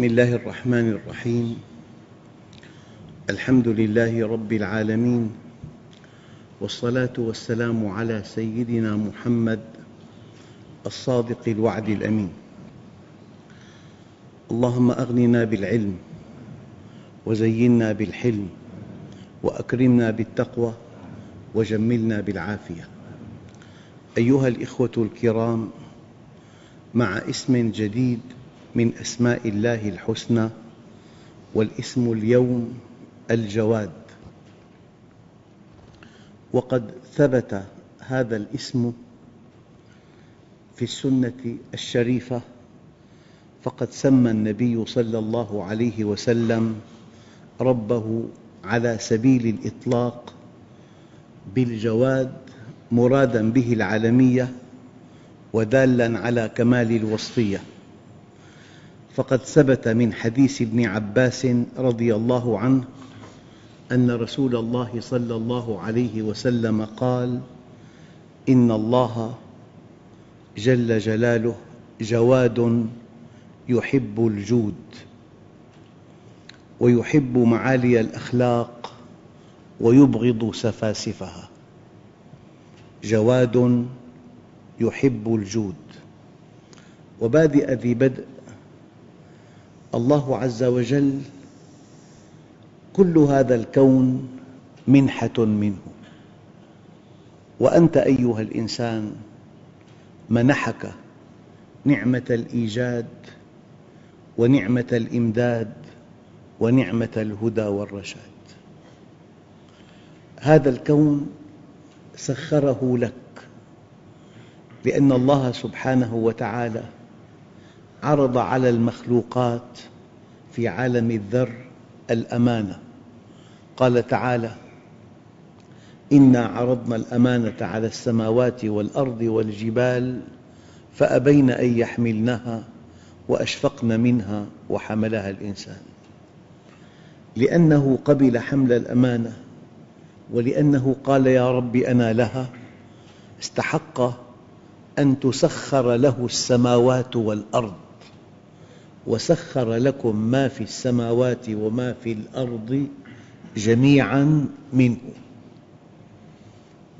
بسم الله الرحمن الرحيم. الحمد لله رب العالمين. والصلاة والسلام على سيدنا محمد الصادق الوعد الأمين. اللهم أغننا بالعلم وزينا بالحلم وأكرمنا بالتقوى وجملنا بالعافية. أيها الإخوة الكرام مع اسم جديد من أسماء الله الحسنى والاسم اليوم الجواد. وقد ثبت هذا الاسم في السنة الشريفة فقد سمى النبي صلى الله عليه وسلم ربه على سبيل الإطلاق بالجواد مرادا به العالمية ودالا على كمال الوصفية. فقد ثبت من حديث ابن عباس رضي الله عنه أن رسول الله صلى الله عليه وسلم قال إن الله جل جلاله جواد يحب الجود ويحب معالي الأخلاق ويبغض سفاسفها. جواد يحب الجود. وبادئ ذي بدء الله عز وجل كل هذا الكون منحة منه. وأنت أيها الإنسان منحك نعمة الإيجاد ونعمة الإمداد ونعمة الهدى والرشاد. هذا الكون سخره لك لأن الله سبحانه وتعالى عرض على المخلوقات في عالم الذر الأمانة. قال تعالى إنا عرضنا الأمانة على السماوات والأرض والجبال فأبين أن يحملنها وأشفقن منها وحملها الإنسان. لأنه قبل حمل الأمانة ولأنه قال يا رب أنا لها. استحق أن تسخر له السماوات والأرض. وسخر لكم ما في السماوات وما في الأرض جميعاً منه.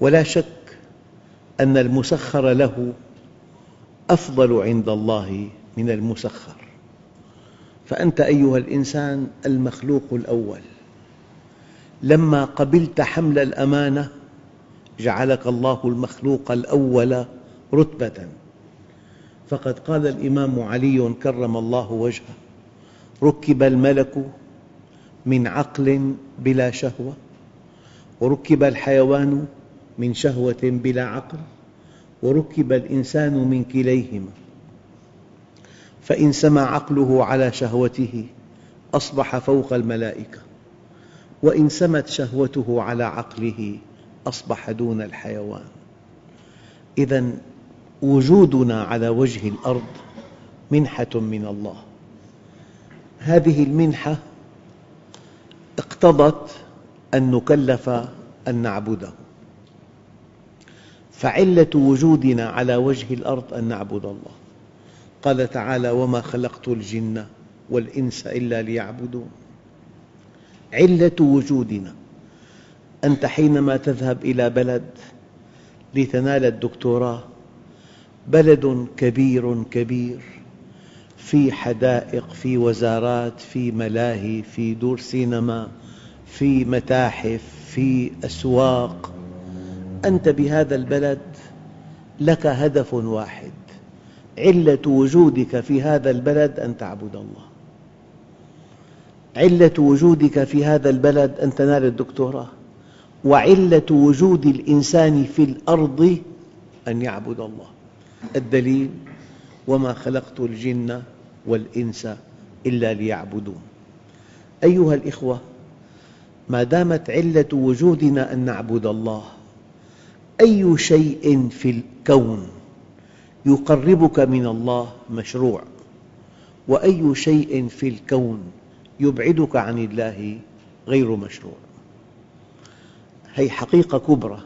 ولا شك أن المسخر له أفضل عند الله من المسخر. فأنت أيها الإنسان المخلوق الأول لما قبلت حمل الأمانة جعلك الله المخلوق الأول رتبة. فقد قال الإمام علي كرم الله وجهه ركب الملك من عقل بلا شهوة وركب الحيوان من شهوة بلا عقل وركب الإنسان من كليهما. فإن سمى عقله على شهوته أصبح فوق الملائكة وإن سمت شهوته على عقله أصبح دون الحيوان. إذا وجودنا على وجه الأرض منحة من الله. هذه المنحة اقتضت أن نكلف أن نعبده. فعلة وجودنا على وجه الأرض أن نعبد الله. قال تعالى وما خلقت الجن والإنس إلا ليعبدون. علة وجودنا. أنت حينما تذهب إلى بلد لتنال الدكتوراه بلد كبير كبير في حدائق في وزارات في ملاهي في دور سينما في متاحف في أسواق. أنت بهذا البلد لك هدف واحد علة وجودك في هذا البلد أن تعبد الله. علة وجودك في هذا البلد أن تنال الدكتوراه. وعلة وجود الإنسان في الأرض أن يعبد الله. الدليل وما خلقت الجن والإنس إلا ليعبدون. أيها الإخوة ما دامت علة وجودنا أن نعبد الله أي شيء في الكون يقربك من الله مشروع؟ وأي شيء في الكون يبعدك عن الله غير مشروع؟ هذه حقيقة كبرى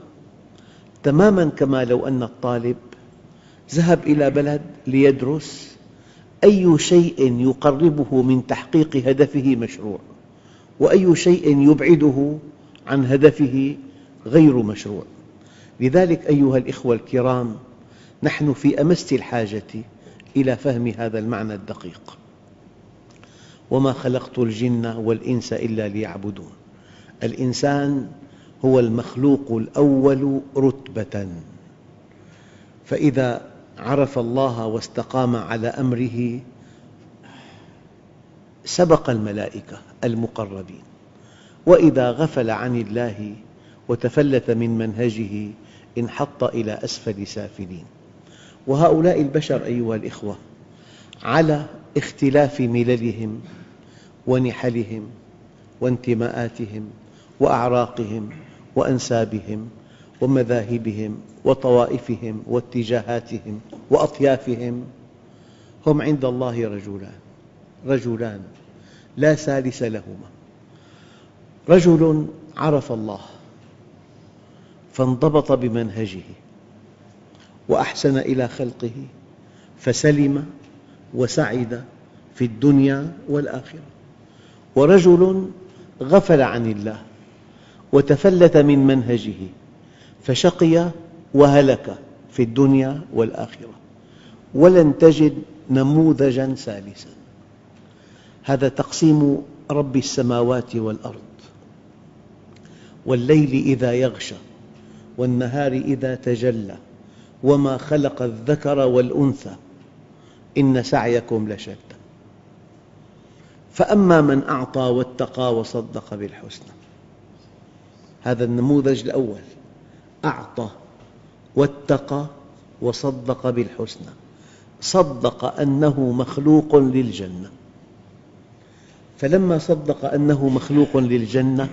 تماما كما لو أن الطالب ذهب إلى بلد ليدرس أي شيء يقربه من تحقيق هدفه مشروع وأي شيء يبعده عن هدفه غير مشروع. لذلك أيها الأخوة الكرام نحن في أمس الحاجة إلى فهم هذا المعنى الدقيق. وما خلقت الجن والإنس إلا ليعبدون. الإنسان هو المخلوق الأول رتبة. فإذا عرف الله واستقام على أمره سبق الملائكة المقربين. وإذا غفل عن الله وتفلت من منهجه انحط إلى أسفل سافلين. وهؤلاء البشر أيها الأخوة على اختلاف مللهم ونحلهم وانتماءاتهم وأعراقهم وأنسابهم ومذاهبهم وطوائفهم واتجاهاتهم وأطيافهم هم عند الله رجلان رجلان لا ثالث لهما. رجل عرف الله فانضبط بمنهجه وأحسن إلى خلقه فسلم وسعد في الدنيا والآخرة. ورجل غفل عن الله وتفلت من منهجه فشقي وهلك في الدنيا والآخرة. ولن تجد نموذجا ثالثا. هذا تقسيم رب السماوات والأرض. والليل إذا يغشى والنهار إذا تجلى وما خلق الذكر والأنثى إن سعيكم لشتى. فأما من أعطى واتقى وصدق بالحسنى هذا النموذج الأول. أعطى واتقى وصدق بالحسنى. صدق أنه مخلوق للجنة. فلما صدق أنه مخلوق للجنة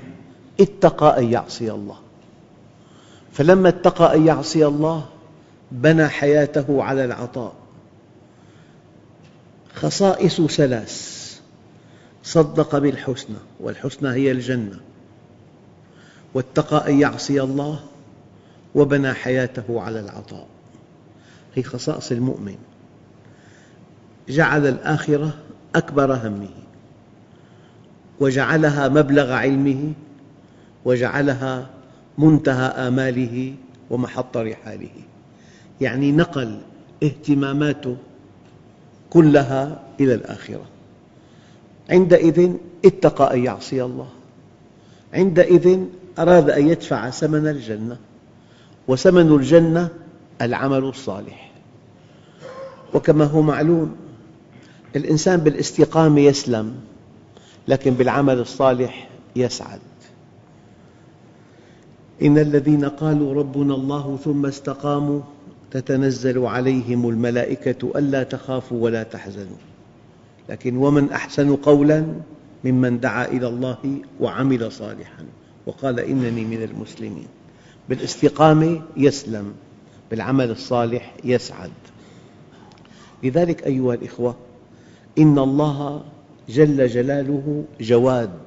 اتقى أن يعصي الله. فلما اتقى أن يعصي الله بنى حياته على العطاء. خصائص ثلاث صدق بالحسنى والحسنى هي الجنة. واتقى أن يعصي الله وبنى حياته على العطاء. هي خصائص المؤمن. جعل الآخرة أكبر همه. وجعلها مبلغ علمه. وجعلها منتهى آماله ومحط رحاله. يعني نقل اهتماماته كلها إلى الآخرة. عندئذ اتقى أن يعصي الله. عندئذ أراد أن يدفع ثمن الجنة. وثمن الجنة العمل الصالح. وكما هو معلوم الإنسان بالاستقامة يسلم لكن بالعمل الصالح يسعد. إن الذين قالوا ربنا الله ثم استقاموا تتنزل عليهم الملائكة ألا تخافوا ولا تحزنوا. لكن ومن أحسن قولاً ممن دعا إلى الله وعمل صالحاً وقال إنني من المسلمين. بالاستقامة يسلم بالعمل الصالح يسعد. لذلك أيها الأخوة إن الله جل جلاله جواد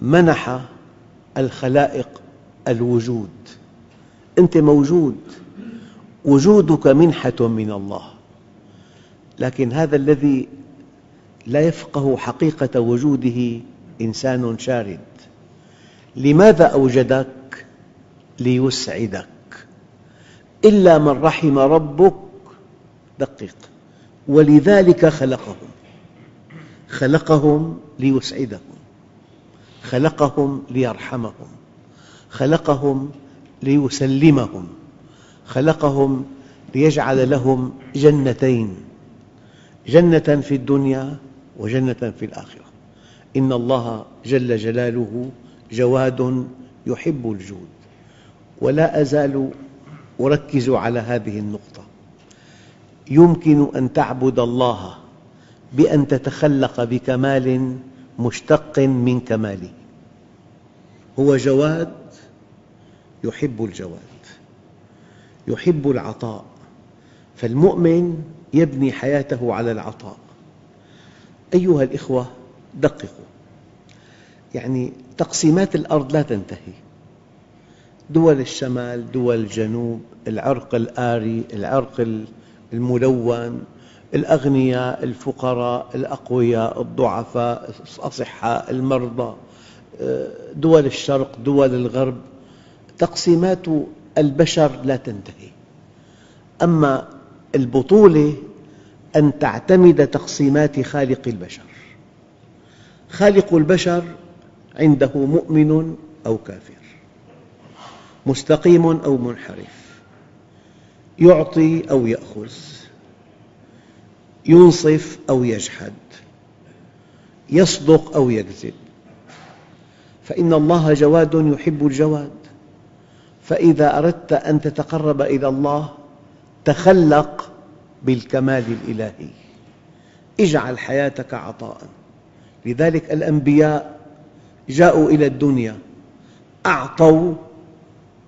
منح الخلائق الوجود. أنت موجود وجودك منحة من الله. لكن هذا الذي لا يفقه حقيقة وجوده إنسان شارد. لماذا أوجدك؟ ليسعدك. إلا من رحم ربك. دقق ولذلك خلقهم. خلقهم ليسعدهم. خلقهم ليرحمهم. خلقهم ليسلمهم. خلقهم ليجعل لهم جنتين. جنة في الدنيا وجنة في الآخرة. إن الله جل جلاله جواد يحب الجود. ولا أزال أركز على هذه النقطة. يمكن أن تعبد الله بأن تتخلق بكمال مشتق من كماله. هو جواد يحب الجواد يحب العطاء فالمؤمن يبني حياته على العطاء. أيها الأخوة دققوا. يعني تقسيمات الأرض لا تنتهي. دول الشمال دول الجنوب العرق الآري العرق الملون الأغنياء الفقراء الأقوياء الضعفاء الأصحاء المرضى دول الشرق دول الغرب. تقسيمات البشر لا تنتهي. أما البطولة أن تعتمد تقسيمات خالق البشر. خالق البشر عنده مؤمن أو كافر. مستقيم أو منحرف. يعطي أو يأخذ. ينصف أو يجحد. يصدق أو يكذب. فإن الله جواد يحب الجواد. فإذا أردت أن تتقرب إلى الله تخلق بالكمال الإلهي. اجعل حياتك عطاء. لذلك الأنبياء جاءوا إلى الدنيا أعطوا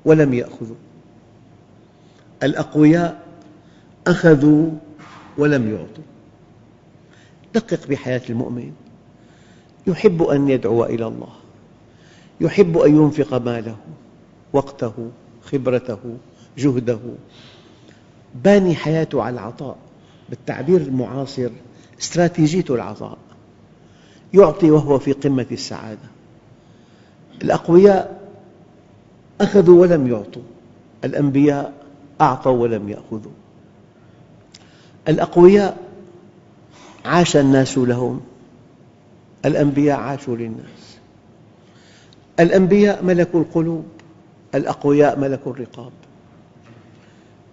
ولم يأخذوا. الأقوياء أخذوا ولم يعطوا. دقق بحياة المؤمن. يحب أن يدعو إلى الله. يحب أن ينفق ماله وقته خبرته جهده. باني حياته على العطاء. بالتعبير المعاصر استراتيجية العطاء. يعطي وهو في قمة السعادة. الأقوياء أخذوا ولم يعطوا. الأنبياء أعطوا ولم يأخذوا. الأقوياء عاش الناس لهم. الأنبياء عاشوا للناس. الأنبياء ملكوا القلوب الأقوياء ملكوا الرقاب.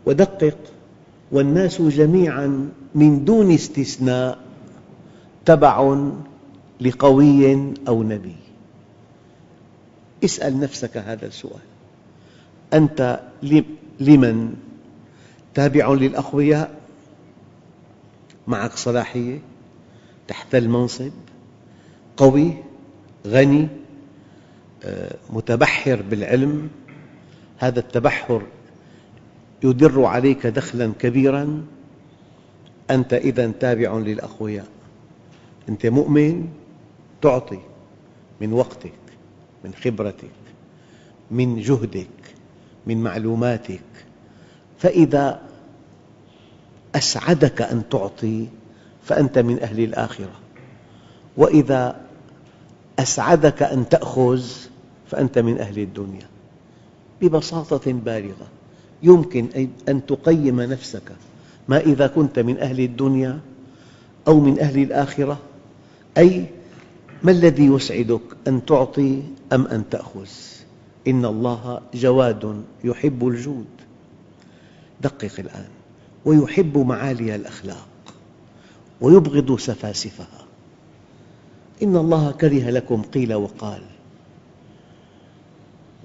ودقق والناس جميعا من دون استثناء تبع لقوي أو نبي. اسأل نفسك هذا السؤال. أنت لمن؟ تابع للأقوياء؟ معك صلاحية؟ تحت المنصب؟ قوي؟ غني؟ آه، متبحر بالعلم؟ هذا التبحر يدر عليك دخلا كبيرا؟ أنت إذا تابع للأقوياء. أنت مؤمن؟ تعطي من وقتك من خبرتك من جهدك. من معلوماتك. فإذا أسعدك أن تعطي فأنت من أهل الآخرة. وإذا أسعدك أن تأخذ فأنت من أهل الدنيا. ببساطة بالغة. يمكن أن تقيم نفسك. ما إذا كنت من أهل الدنيا أو من أهل الآخرة. أي ما الذي يسعدك أن تعطي أم أن تأخذ؟ إن الله جواد يحب الجود. دقق الآن. ويحب معالي الأخلاق. ويبغض سفاسفها. إن الله كره لكم قيل وقال.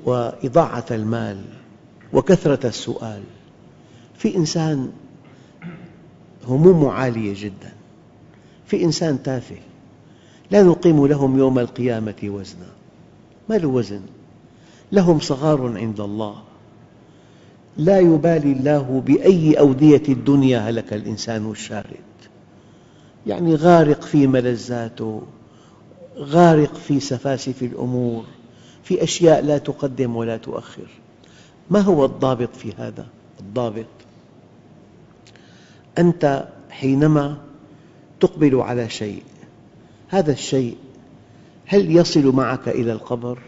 وإضاعة المال وكثرة السؤال. في إنسان همومه عالية جدا. في إنسان تافه. لا نقيم لهم يوم القيامة وزنا. ما له وزن؟ لهم صغار عند الله. لا يبالي الله بأي أودية الدنيا هلك الإنسان الشارد يعني غارق في ملذاته غارق في سفاسف الأمور في أشياء لا تقدم ولا تؤخر. ما هو الضابط في هذا؟ الضابط أنت حينما تقبل على شيء هذا الشيء هل يصل معك إلى القبر؟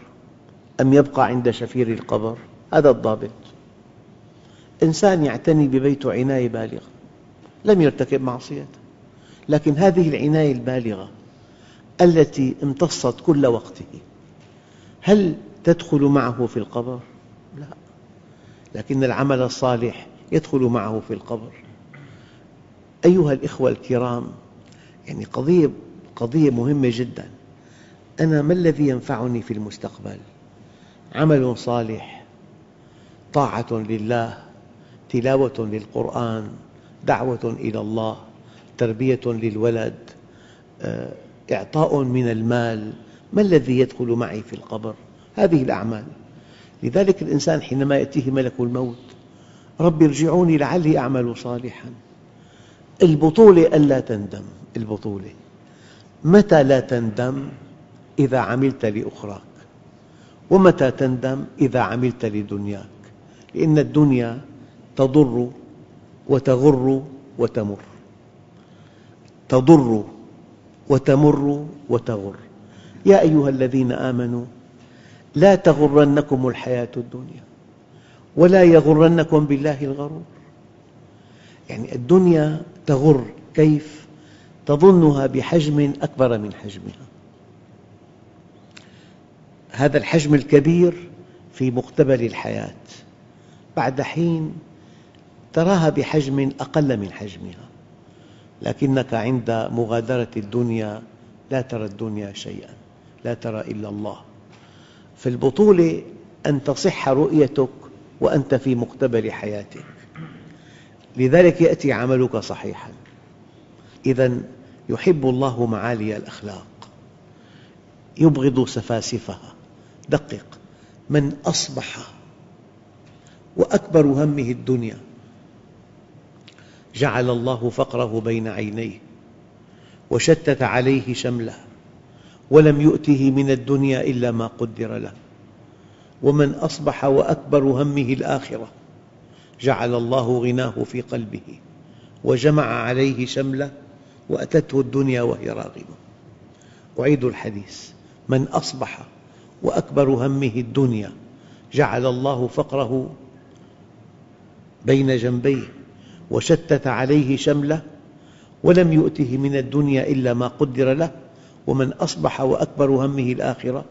أم يبقى عند شفير القبر؟ هذا الضابط إنسان يعتني ببيته عناية بالغة لم يرتكب معصية لكن هذه العناية البالغة التي امتصت كل وقته هل تدخل معه في القبر؟ لا لكن العمل الصالح يدخل معه في القبر أيها الأخوة الكرام يعني قضية, قضية مهمة جدا أنا ما الذي ينفعني في المستقبل؟ عمل صالح طاعة لله تلاوة للقرآن دعوة إلى الله تربية للولد آه، إعطاء من المال ما الذي يدخل معي في القبر؟ هذه الأعمال. لذلك الإنسان حينما يأتيه ملك الموت رب ارجعوني لعلي أعمل صالحا. البطولة ألا تندم البطولة متى لا تندم؟ إذا عملت لأخراك. ومتى تندم إذا عملت لدنياك؟ لأن الدنيا تضر وتغر وتمر. تضر وتمر وتغر. يا أيها الذين آمنوا لا تغرنكم الحياة الدنيا ولا يغرنكم بالله الغرور. يعني الدنيا تغر كيف؟ تظنها بحجم أكبر من حجمها. هذا الحجم الكبير في مقتبل الحياة. بعد حين تراها بحجم أقل من حجمها. لكنك عند مغادرة الدنيا لا ترى الدنيا شيئا لا ترى إلا الله. في البطولة أن تصح رؤيتك وأنت في مقتبل حياتك. لذلك يأتي عملك صحيحا. إذا يحب الله معالي الأخلاق. يبغض سفاسفها. دقق من أصبح وأكبر همه الدنيا. جعل الله فقره بين عينيه وشتت عليه شمله ولم يؤته من الدنيا إلا ما قدر له. ومن أصبح وأكبر همه الآخرة جعل الله غناه في قلبه وجمع عليه شمله وأتته الدنيا وهي راغمة أعيد الحديث من أصبح وأكبر همه الدنيا. جعل الله فقره بين جنبيه وشتت عليه شمله ولم يؤته من الدنيا إلا ما قدر له. ومن أصبح وأكبر همه الآخرة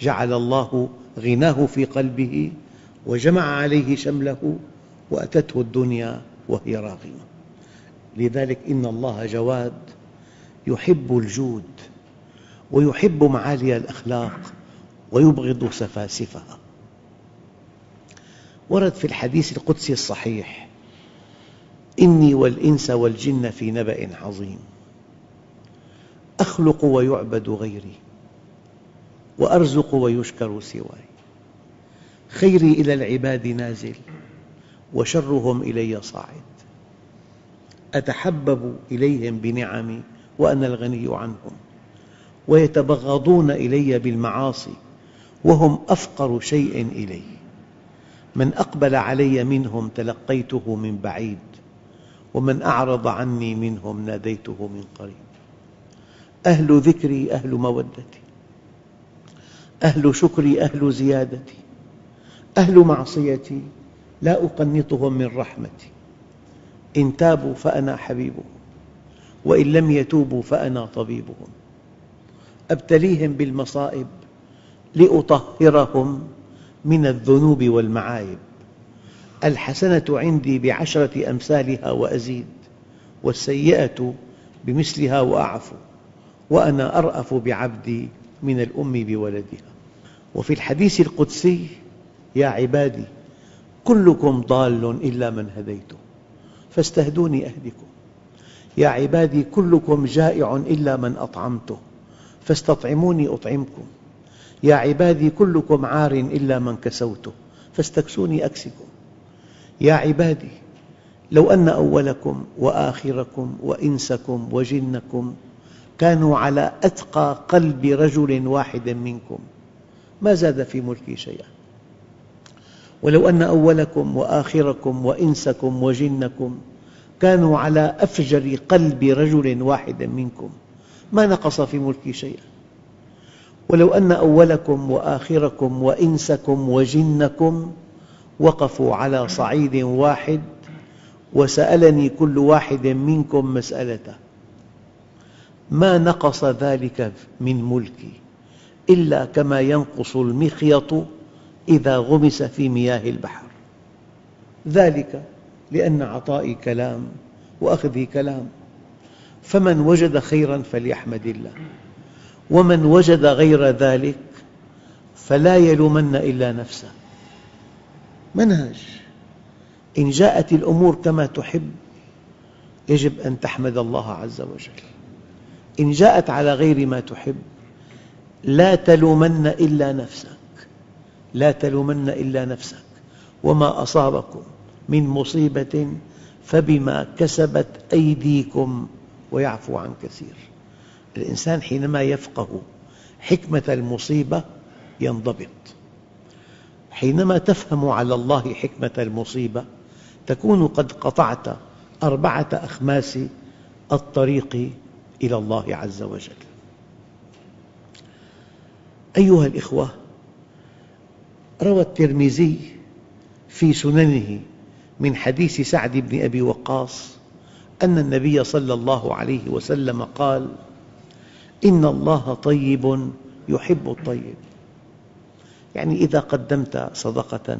جعل الله غناه في قلبه وجمع عليه شمله وأتته الدنيا وهي راغمة. لذلك إن الله جواد يحب الجود ويحب معالي الأخلاق. ويبغض سفاسفها. ورد في الحديث القدسي الصحيح إني والإنس والجن في نبأ عظيم. أخلق ويعبد غيري وأرزق ويشكر سواي. خيري إلى العباد نازل وشرهم إلي صاعد. أتحبب إليهم بنعمي وأنا الغني عنهم. ويتبغضون إلي بالمعاصي وهم أفقر شيء إلي. من أقبل علي منهم تلقيته من بعيد ومن أعرض عني منهم ناديته من قريب. أهل ذكري أهل مودتي. أهل شكري أهل زيادتي. أهل معصيتي لا أقنطهم من رحمتي. إن تابوا فأنا حبيبهم وإن لم يتوبوا فأنا طبيبهم. أبتليهم بالمصائب لأطهرهم من الذنوب والمعايب. الحسنة عندي بعشرة أمثالها وأزيد والسيئة بمثلها وأعفو وأنا أرأف بعبدي من الأم بولدها. وفي الحديث القدسي يا عبادي كلكم ضال إلا من هديته فاستهدوني أهدكم. يا عبادي كلكم جائع إلا من أطعمته فاستطعموني أطعمكم. يا عبادي كلكم عار إلا من كسوته فاستكسوني أكسكم يا عبادي لو أن أولكم وآخركم وإنسكم وجنكم كانوا على أتقى قلب رجل واحد منكم ما زاد في ملكي شيئا. ولو أن أولكم وآخركم وإنسكم وجنكم كانوا على أفجر قلب رجل واحد منكم ما نقص في ملكي شيئا. ولو أن أولكم وآخركم وإنسكم وجنكم وقفوا على صعيد واحد وسألني كل واحد منكم مسألته. ما نقص ذلك من ملكي إلا كما ينقص المخيط إذا غمس في مياه البحر. ذلك لأن عطائي كلام وأخذي كلام. فمن وجد خيراً فليحمد الله. ومن وجد غير ذلك فلا يلومن إلا نفسه. منهج. إن جاءت الأمور كما تحب يجب أن تحمد الله عز وجل. إن جاءت على غير ما تحب لا تلومن إلا نفسك. لا تلومن إلا نفسك. وما أصابكم من مصيبة فبما كسبت أيديكم ويعفو عن كثير. الإنسان حينما يفقه حكمة المصيبة ينضبط. حينما تفهم على الله حكمة المصيبة تكون قد قطعت أربعة أخماس الطريق إلى الله عز وجل. أيها الأخوة روى الترمذي في سننه من حديث سعد بن أبي وقاص أن النبي صلى الله عليه وسلم قال إن الله طيب يحب الطيب. يعني إذا قدمت صدقة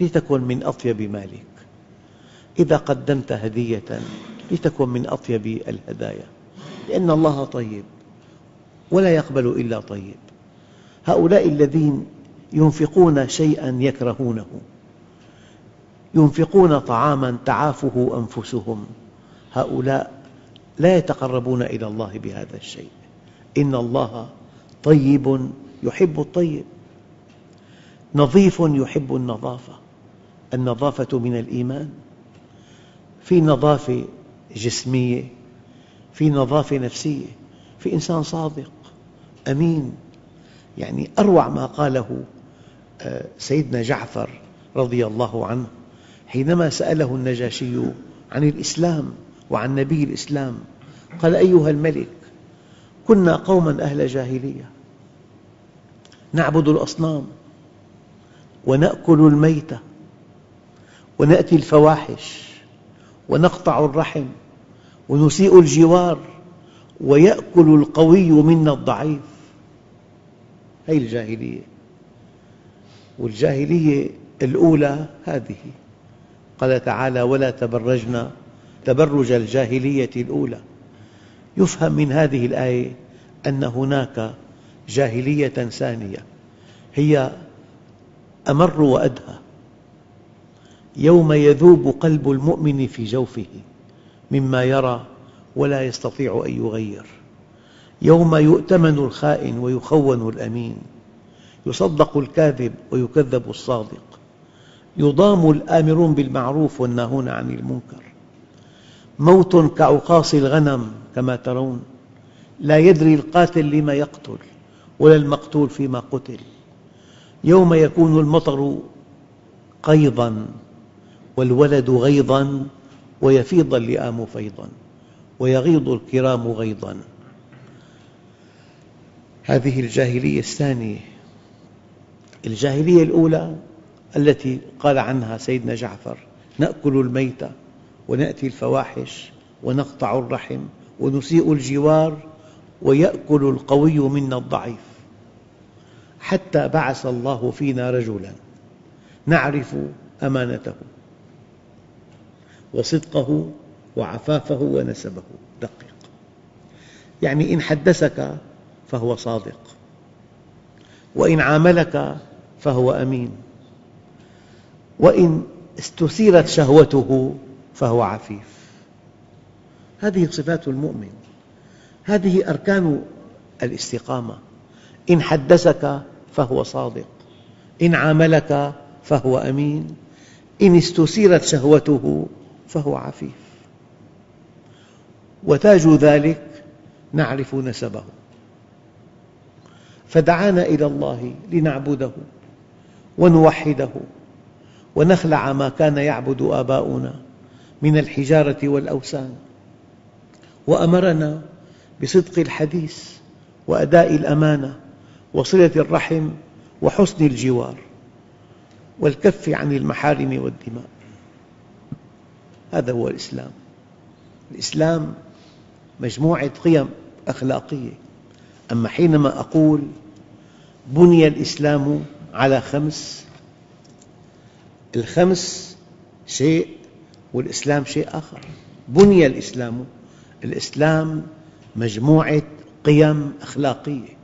لتكن من أطيب مالك. إذا قدمت هدية لتكن من أطيب الهدايا. لأن الله طيب ولا يقبل إلا طيب. هؤلاء الذين ينفقون شيئا يكرهونه ينفقون طعاما تعافه أنفسهم هؤلاء لا يتقربون إلى الله بهذا الشيء. إن الله طيب يحب الطيب. نظيف يحب النظافة. النظافة من الإيمان. في نظافة جسمية في نظافة نفسية في إنسان صادق أمين. يعني أروع ما قاله آه، سيدنا جعفر رضي الله عنه حينما سأله النجاشي عن الإسلام وعن نبي الإسلام قال أيها الملك كنا قوما أهل جاهلية. نعبد الأصنام ونأكل الميتة ونأتي الفواحش ونقطع الرحم ونسيء الجوار ويأكل القوي منا الضعيف. هذه الجاهلية. والجاهلية الأولى هذه. قال تعالى ولا تبرجن تبرج الجاهلية الأولى. يفهم من هذه الآية أن هناك جاهلية ثانية هي أمر وأدهى. يوم يذوب قلب المؤمن في جوفه مما يرى ولا يستطيع أن يغير. يوم يؤتمن الخائن ويخون الأمين يصدق الكاذب ويكذب الصادق يضام الآمرون بالمعروف والناهون عن المنكر. موت كعقاص الغنم كما ترون. لا يدري القاتل لما يقتل ولا المقتول فيما قتل. يوم يكون المطر قيضا والولد غيضا ويفيض اللئام فيضا ويغيض الكرام غيضا. هذه الجاهلية الثانية. الجاهلية الأولى التي قال عنها سيدنا جعفر نأكل الميت ونأتي الفواحش ونقطع الرحم ونسيء الجوار ويأكل القوي منا الضعيف. حتى بعث الله فينا رجلا نعرف أمانته وصدقه وعفافه ونسبه. دقق يعني إن حدثك فهو صادق وإن عاملك فهو أمين وإن استثيرت شهوته فهو عفيف. هذه صفات المؤمن. هذه أركان الاستقامة. إن حدثك فهو صادق. إن عاملك فهو أمين. إن استثيرت شهوته فهو عفيف. وتاج ذلك نعرف نسبه. فدعانا إلى الله لنعبده ونوحده ونخلع ما كان يعبد آباؤنا. من الحجارة والأوثان. وأمرنا بصدق الحديث وأداء الأمانة وصلة الرحم وحسن الجوار والكف عن المحارم والدماء. هذا هو الإسلام. الإسلام مجموعة قيم أخلاقية. أما حينما أقول بني الإسلام على خمس الخمس شيء والإسلام شيء آخر. بني الإسلام الإسلام مجموعة قيم أخلاقية.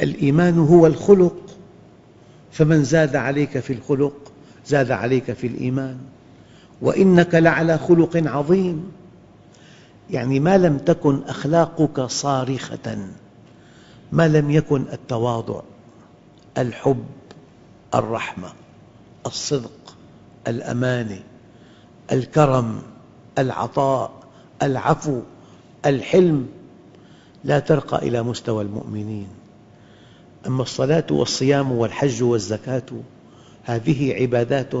الإيمان هو الخلق فمن زاد عليك في الخلق زاد عليك في الإيمان. وإنك لعلى خلق عظيم. يعني ما لم تكن أخلاقك صارخة ما لم يكن التواضع الحب الرحمة الصدق الأمانة. الكرم العطاء العفو الحلم لا ترقى إلى مستوى المؤمنين. أما الصلاة والصيام والحج والزكاة هذه عبادات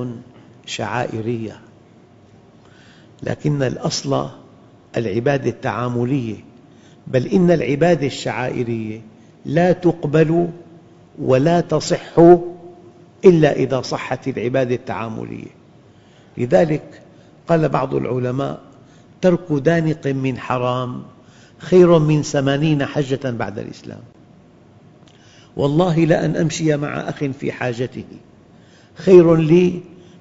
شعائرية. لكن الأصل العبادة التعاملية بل إن العبادة الشعائرية لا تقبل ولا تصح إلا إذا صحت العبادة التعاملية. لذلك قال بعض العلماء ترك دانق من حرام خير من ثمانين حجة بعد الإسلام. والله لأن أمشي مع أخ في حاجته. خير لي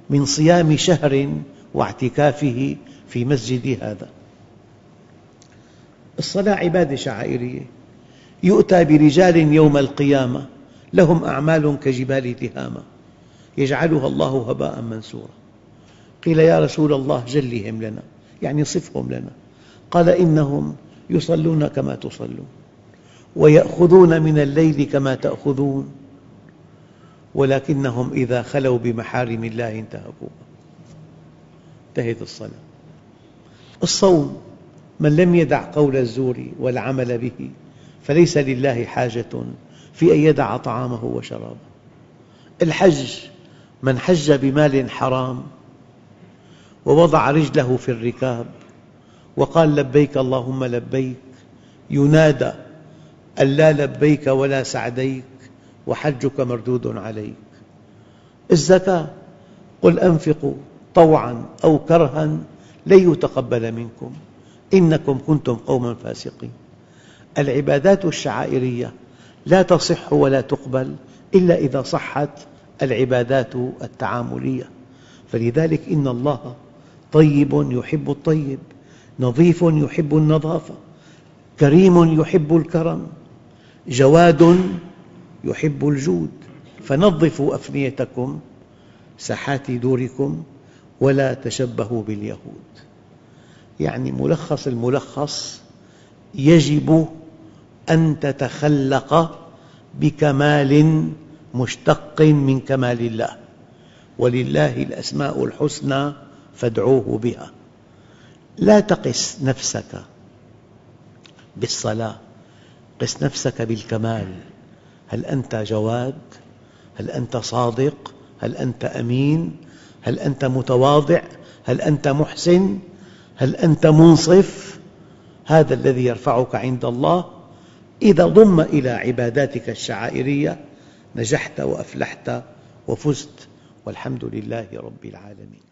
من صيام شهر واعتكافه في مسجدي هذا. الصلاة عبادة شعائرية يؤتى برجال يوم القيامة لهم أعمال كجبال تهامة يجعلها الله هباء منثورا. قيل يا رسول الله جلهم لنا يعني صفهم لنا. قال إنهم يصلون كما تصلون ويأخذون من الليل كما تأخذون ولكنهم إذا خلوا بمحارم الله انتهكوها. انتهت الصلاة. الصوم من لم يدع قول الزور والعمل به فليس لله حاجة في أن يدع طعامه وشرابه. الحج من حج بمال حرام ووضع رجله في الركاب وقال لبيك اللهم لبيك ينادى أن لا لبيك ولا سعديك وحجك مردود عليك. الزكاة قل أنفقوا طوعا أو كرها لن يتقبل منكم إنكم كنتم قوما فاسقين. العبادات الشعائرية لا تصح ولا تقبل إلا إذا صحت العبادات التعاملية. فلذلك إن الله طيب يحب الطيب نظيف يحب النظافة كريم يحب الكرم جواد يحب الجود. فنظفوا أفنيتكم ساحات دوركم ولا تشبهوا باليهود. يعني ملخص الملخص يجب أن تتخلق بكمال مشتق من كمال الله. ولله الأسماء الحسنى فادعوه بها لا تقس نفسك بالصلاة قس نفسك بالكمال هل أنت جواد؟ هل أنت صادق؟ هل أنت أمين؟ هل أنت متواضع؟ هل أنت محسن؟ هل أنت منصف؟ هذا الذي يرفعك عند الله إذا ضم إلى عباداتك الشعائرية نجحت وأفلحت وفزت والحمد لله رب العالمين